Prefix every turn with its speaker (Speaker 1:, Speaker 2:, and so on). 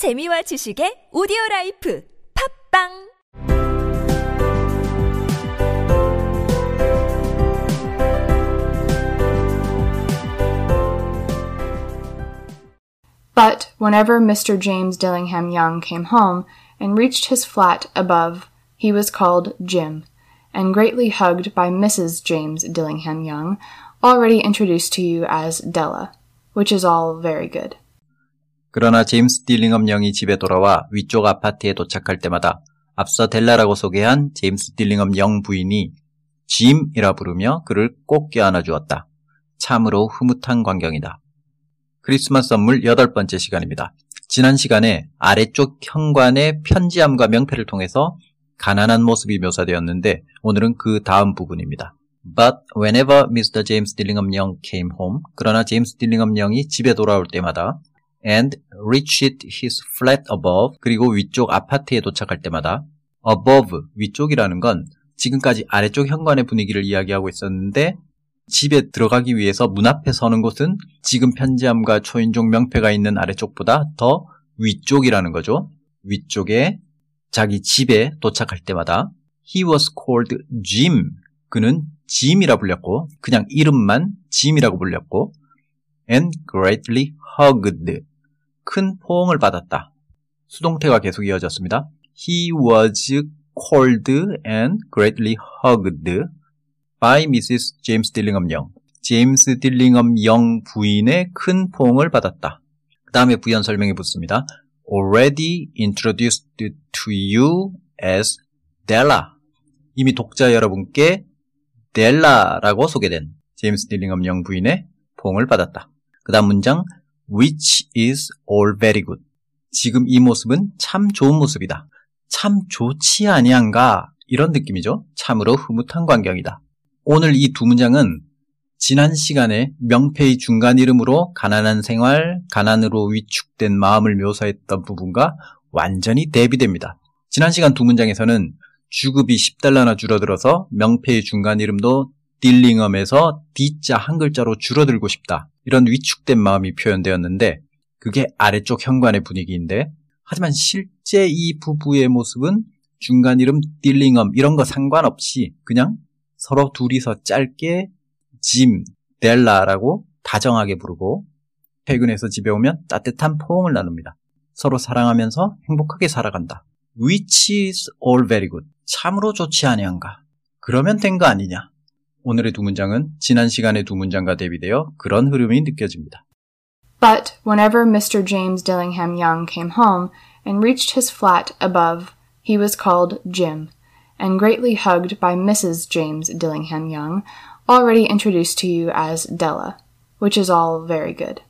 Speaker 1: 재미와 지식의 오디오 라이프 팝빵
Speaker 2: But whenever Mr. James Dillingham Young came home and reached his flat above, he was called Jim, and greatly hugged by Mrs. James Dillingham Young, already introduced to you as Della, which is all very good.
Speaker 3: 그러나 제임스 딜링엄 영이 집에 돌아와 위쪽 아파트에 도착할 때마다 앞서 델라라고 소개한 제임스 딜링엄 영 부인이 짐이라 부르며 그를 꼭 껴안아 주었다. 참으로 흐뭇한 광경이다. 크리스마스 선물 여덟 번째 시간입니다. 지난 시간에 아래쪽 현관의 편지함과 명패를 통해서 가난한 모습이 묘사되었는데 오늘은 그 다음 부분입니다. But whenever Mr. James Dillingham Young came home, 그러나 제임스 딜링엄 영이 집에 돌아올 때마다 and reached his flat above, 그리고 위쪽 아파트에 도착할 때마다 above, 위쪽이라는 건 지금까지 아래쪽 현관의 분위기를 이야기하고 있었는데 집에 들어가기 위해서 문 앞에 서는 곳은 지금 편지함과 초인종 명패가 있는 아래쪽보다 더 위쪽이라는 거죠. 위쪽에 자기 집에 도착할 때마다 he was called Jim. 그는 짐이라 불렸고 그냥 이름만 짐이라고 불렸고 and greatly hugged. 큰 포옹을 받았다. 수동태가 계속 이어졌습니다. He was called and greatly hugged by Mrs. James Dillingham Young. 제임스 딜링엄 영 부인의 큰 포옹을 받았다. 그 다음에 부연 설명이 붙습니다. Already introduced to you as Della. 이미 독자 여러분께 델라라고 소개된 제임스 딜링엄 영 부인의 포옹을 받았다. 그 다음 문장 which is all very good. 지금 이 모습은 참 좋은 모습이다. 참 좋지 아니한가 이런 느낌이죠. 참으로 흐뭇한 광경이다. 오늘 이 두 문장은 지난 시간에 명패의 중간 이름으로 가난한 생활, 가난으로 위축된 마음을 묘사했던 부분과 완전히 대비됩니다. 지난 시간 두 문장에서는 주급이 10달러나 줄어들어서 명패의 중간 이름도 딜링엄에서 D자 한 글자로 줄어들고 싶다. 이런 위축된 마음이 표현되었는데 그게 아래쪽 현관의 분위기인데 하지만 실제 이 부부의 모습은 중간 이름 딜링엄 이런 거 상관없이 그냥 서로 둘이서 짧게 짐, 델라라고 다정하게 부르고 퇴근해서 집에 오면 따뜻한 포옹을 나눕니다. 서로 사랑하면서 행복하게 살아간다. Which is all very good. 참으로 좋지 아니한가. 그러면 된 거 아니냐. 오늘의 두 문장은 지난 시간의 두 문장과 대비되어 그런 흐름이 느껴집니다.
Speaker 2: But whenever Mr. James Dillingham Young came home and reached his flat above, he was called Jim, and greatly hugged by Mrs. James Dillingham Young, already introduced to you as Della, which is all very good.